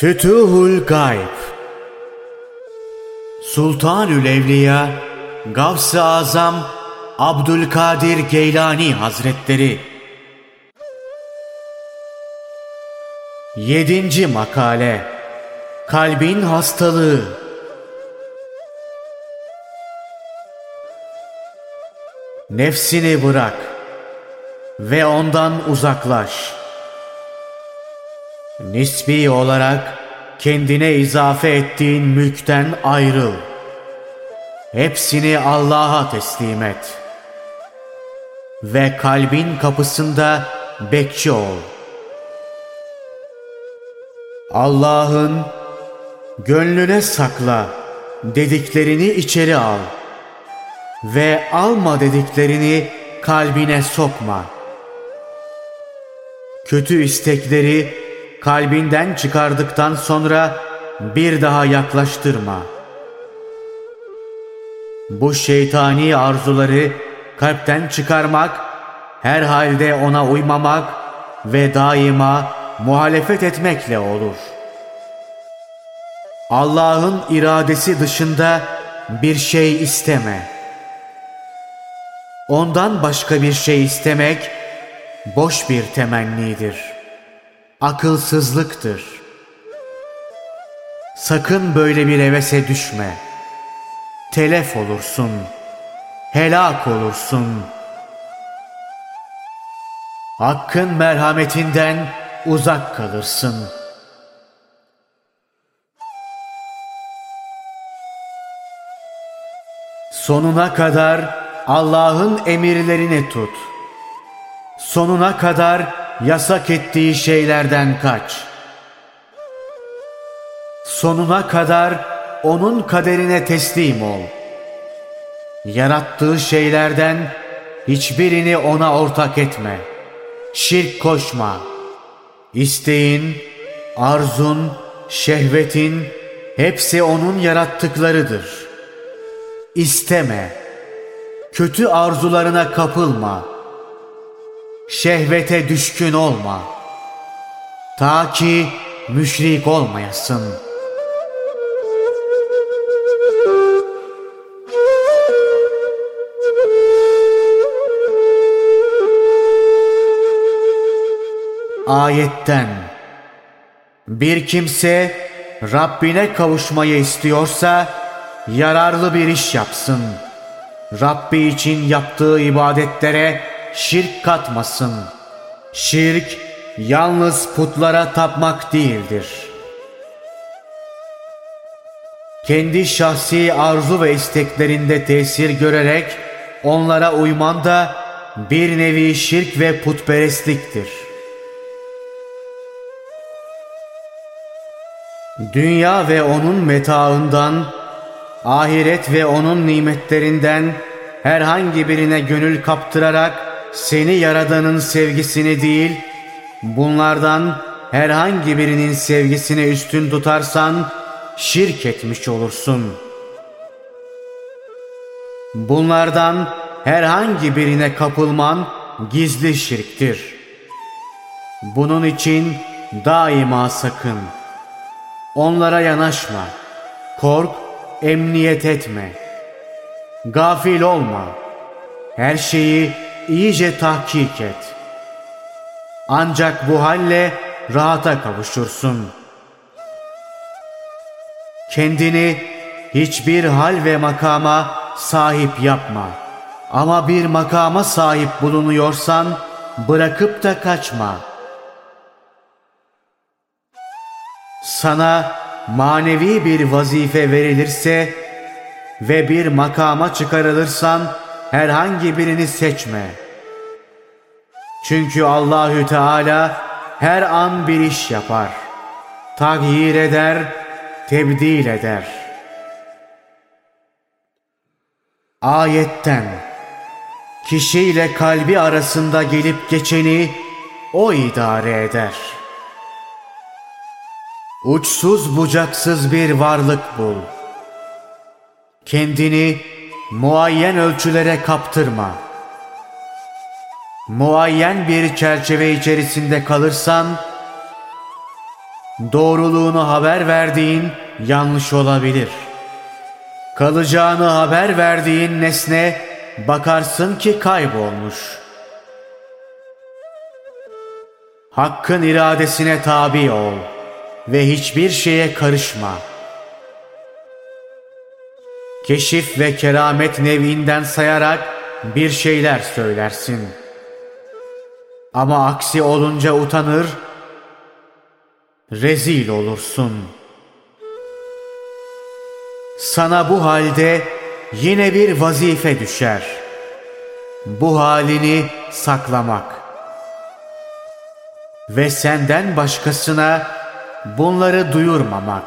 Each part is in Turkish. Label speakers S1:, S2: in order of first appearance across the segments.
S1: Fütuhul Gayb. Sultanül Evliya Gavs-ı Azam Abdülkadir Geylani Hazretleri. Yedinci Makale. Kalbin Hastalığı. Nefsini bırak ve ondan uzaklaş. Nisbi olarak kendine izafe ettiğin mülkten ayrıl. Hepsini Allah'a teslim et. Ve kalbin kapısında bekçi ol. Allah'ın gönlüne sakla dediklerini içeri al ve alma dediklerini kalbine sokma. Kötü istekleri kalbinden çıkardıktan sonra bir daha yaklaştırma. Bu şeytani arzuları kalpten çıkarmak, her halde ona uymamak ve daima muhalefet etmekle olur. Allah'ın iradesi dışında bir şey isteme. Ondan başka bir şey istemek boş bir temennidir.'' Akılsızlıktır. Sakın böyle bir hevese düşme. Telef olursun, helak olursun. Hakkın merhametinden uzak kalırsın. Sonuna kadar Allah'ın emirlerini tut. Sonuna kadar yasak ettiği şeylerden kaç. Sonuna kadar onun kaderine teslim ol. Yarattığı şeylerden hiçbirini ona ortak etme. Şirk koşma. İsteğin, arzun, şehvetin hepsi onun yarattıklarıdır. İsteme. Kötü arzularına kapılma.'' Şehvete düşkün olma. Ta ki müşrik olmayasın. Ayetten Bir kimse Rabbine kavuşmayı istiyorsa yararlı bir iş yapsın. Rabbi için yaptığı ibadetlere şirk katmasın. Şirk yalnız putlara tapmak değildir. Kendi şahsi arzu ve isteklerinde tesir görerek onlara uyman da bir nevi şirk ve putperestliktir. Dünya ve onun metaından, ahiret ve onun nimetlerinden herhangi birine gönül kaptırarak seni Yaradan'ın sevgisini değil, bunlardan herhangi birinin sevgisini üstün tutarsan şirk etmiş olursun. Bunlardan herhangi birine kapılman gizli şirktir. Bunun için daima sakın. Onlara yanaşma. Kork, emniyet etme. Gafil olma. Her şeyi iyice tahkik et. Ancak bu halle rahata kavuşursun. Kendini hiçbir hal ve makama sahip yapma. Ama bir makama sahip bulunuyorsan bırakıp da kaçma. Sana manevi bir vazife verilirse ve bir makama çıkarılırsan herhangi birini seçme. Çünkü Allahü Teala her an bir iş yapar. Tagyir eder, tebdil eder. Ayetten kişiyle kalbi arasında gelip geçeni o idare eder. Uçsuz bucaksız bir varlık bul. Kendini muayyen ölçülere kaptırma. Muayyen bir çerçeve içerisinde kalırsan, Doğruluğunu haber verdiğin yanlış olabilir. Kalacağını haber verdiğin nesne bakarsın ki kaybolmuş. Hakkın iradesine tabi ol ve hiçbir şeye karışma. Keşif ve keramet nevinden sayarak bir şeyler söylersin. Ama aksi olunca utanır, rezil olursun. Sana bu halde yine bir vazife düşer. Bu halini saklamak ve senden başkasına bunları duyurmamak.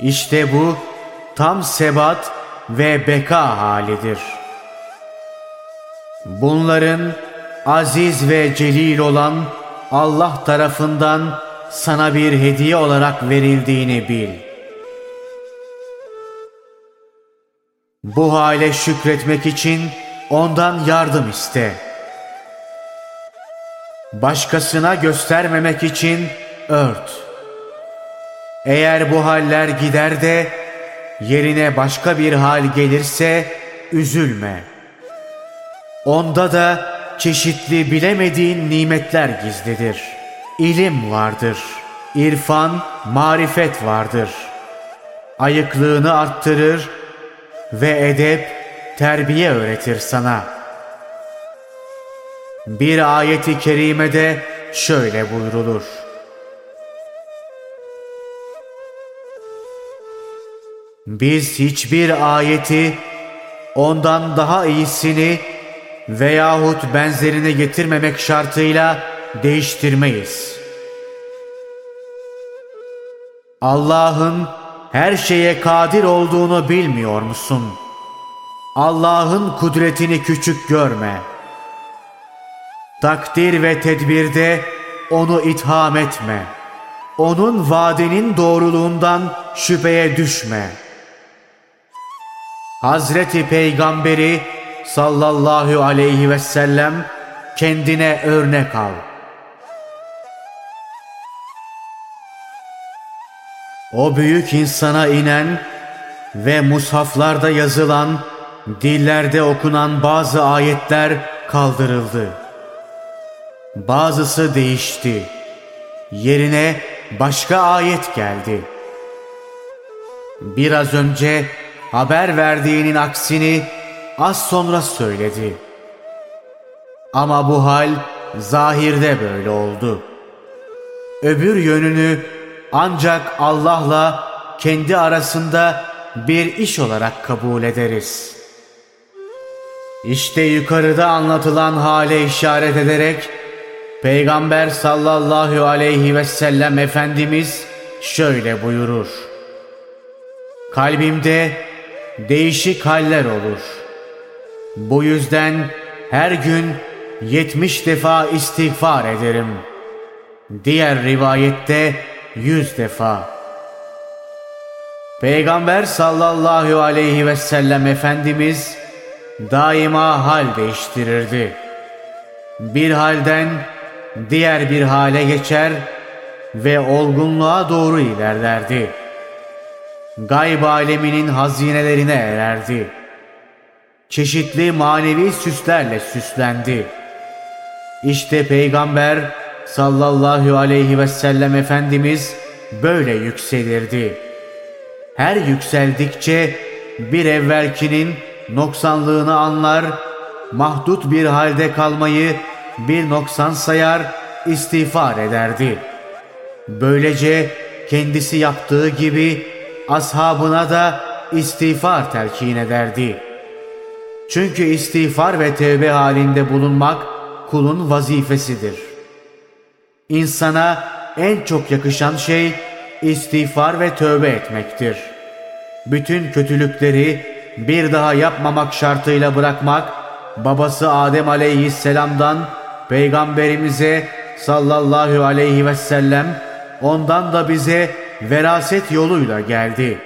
S1: İşte bu tam sebat ve beka halidir. Bunların aziz ve celil olan Allah tarafından sana bir hediye olarak verildiğini bil. Bu hale şükretmek için ondan yardım iste.'' Başkasına göstermemek için ört. Eğer bu haller gider de yerine başka bir hal gelirse üzülme. Onda da çeşitli bilemediğin nimetler gizlidir. İlim vardır, irfan, marifet vardır. Ayıklığını arttırır ve edep, terbiye öğretir sana.'' Bir ayeti kerimede şöyle buyrulur. Biz hiçbir ayeti ondan daha iyisini veyahut benzerini getirmemek şartıyla değiştirmeyiz. Allah'ın her şeye kadir olduğunu bilmiyor musun? Allah'ın kudretini küçük görme.'' Takdir ve tedbirde onu itham etme. Onun vaadinin doğruluğundan şüpheye düşme. Hazreti Peygamberi sallallahu aleyhi ve sellem kendine örnek al. O büyük insana inen ve mushaflarda yazılan, dillerde okunan bazı ayetler kaldırıldı. Bazısı değişti. Yerine başka ayet geldi. Biraz önce haber verdiğinin aksini az sonra söyledi. Ama bu hal zahirde böyle oldu. Öbür yönünü ancak Allah'la kendi arasında bir iş olarak kabul ederiz. İşte yukarıda anlatılan hale işaret ederek Peygamber sallallahu aleyhi ve sellem Efendimiz şöyle buyurur. Kalbimde değişik haller olur. Bu yüzden her gün yetmiş defa istiğfar ederim. Diğer rivayette yüz defa. Peygamber sallallahu aleyhi ve sellem Efendimiz daima hal değiştirirdi. Bir halden diğer bir hale geçer ve olgunluğa doğru ilerlerdi. Gayb aleminin hazinelerine ererdi. Çeşitli manevi süslerle süslendi. İşte Peygamber sallallahu aleyhi ve sellem Efendimiz böyle yükselirdi. Her yükseldikçe bir evvelkinin noksanlığını anlar, mahdut bir halde kalmayı bir noksan sayar, istiğfar ederdi. Böylece kendisi yaptığı gibi ashabına da istiğfar telkin ederdi. Çünkü istiğfar ve tevbe halinde bulunmak kulun vazifesidir. İnsana en çok yakışan şey istiğfar ve tövbe etmektir. Bütün kötülükleri bir daha yapmamak şartıyla bırakmak, babası Adem aleyhisselamdan Peygamberimize sallallahu aleyhi ve sellem ondan da bize veraset yoluyla geldi.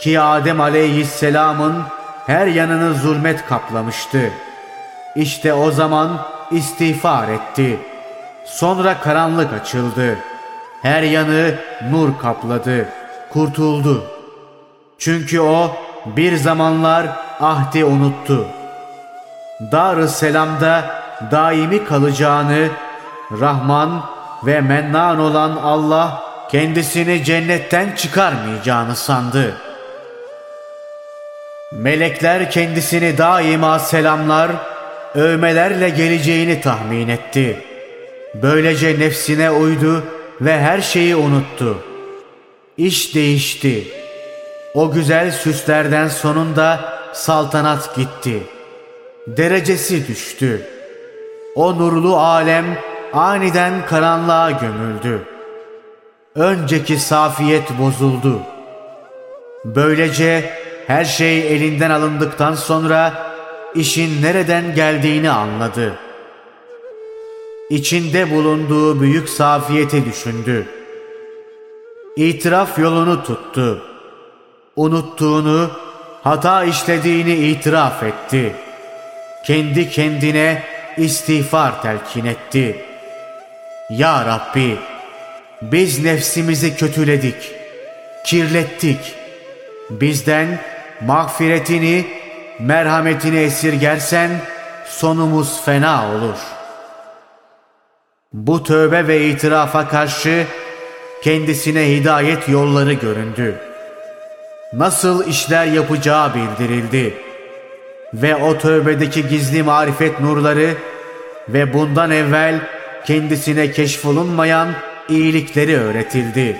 S1: Ki Adem aleyhisselamın her yanını zulmet kaplamıştı. İşte o zaman istiğfar etti. Sonra karanlık açıldı. Her yanı nur kapladı, kurtuldu. Çünkü o bir zamanlar ahdi unuttu. Dar-ı Selam'da daimi kalacağını Rahman ve Mennan olan Allah kendisini cennetten çıkarmayacağını sandı. Melekler kendisini daima selamlar, övmelerle geleceğini tahmin etti. Böylece nefsine uydu ve her şeyi unuttu. İş değişti. O güzel süslerden sonunda saltanat gitti. Derecesi düştü. O nurlu alem aniden karanlığa gömüldü. Önceki safiyet bozuldu. Böylece her şey elinden alındıktan sonra işin nereden geldiğini anladı. İçinde bulunduğu büyük safiyeti düşündü. İtiraf yolunu tuttu. Unuttuğunu, hata işlediğini itiraf etti. Kendi kendine istiğfar telkin etti. Ya Rabbi, biz nefsimizi kötüledik, kirlettik. Bizden mağfiretini, merhametini esirgersen sonumuz fena olur. Bu tövbe ve itirafa karşı kendisine hidayet yolları göründü. Nasıl işler yapacağı bildirildi. Ve o tövbedeki gizli marifet nurları ve bundan evvel kendisine keşfolunmayan iyilikleri öğretildi.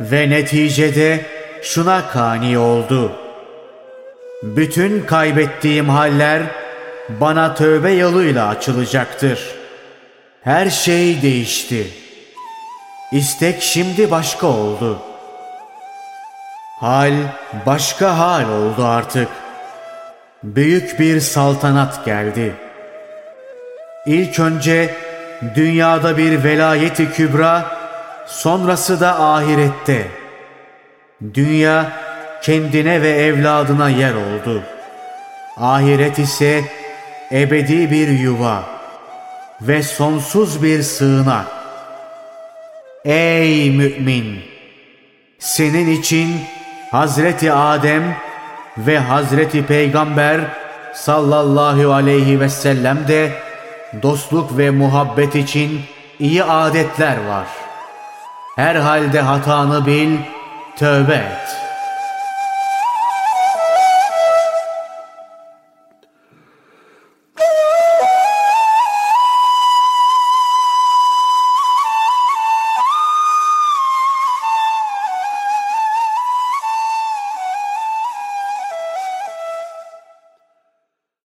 S1: Ve neticede şuna kani oldu. Bütün kaybettiğim haller bana tövbe yoluyla açılacaktır. Her şey değişti. İstek şimdi başka oldu. Hal başka hal oldu artık. Büyük bir saltanat geldi. İlk önce dünyada bir velayeti kübra, sonrası da ahirette. Dünya kendine ve evladına yer oldu. Ahiret ise ebedi bir yuva ve sonsuz bir sığınak. Ey mümin! Senin için Hazreti Adem ve Hazreti Peygamber sallallahu aleyhi ve sellem de dostluk ve muhabbet için iyi adetler var. Her halde hatanı bil, tövbe et.''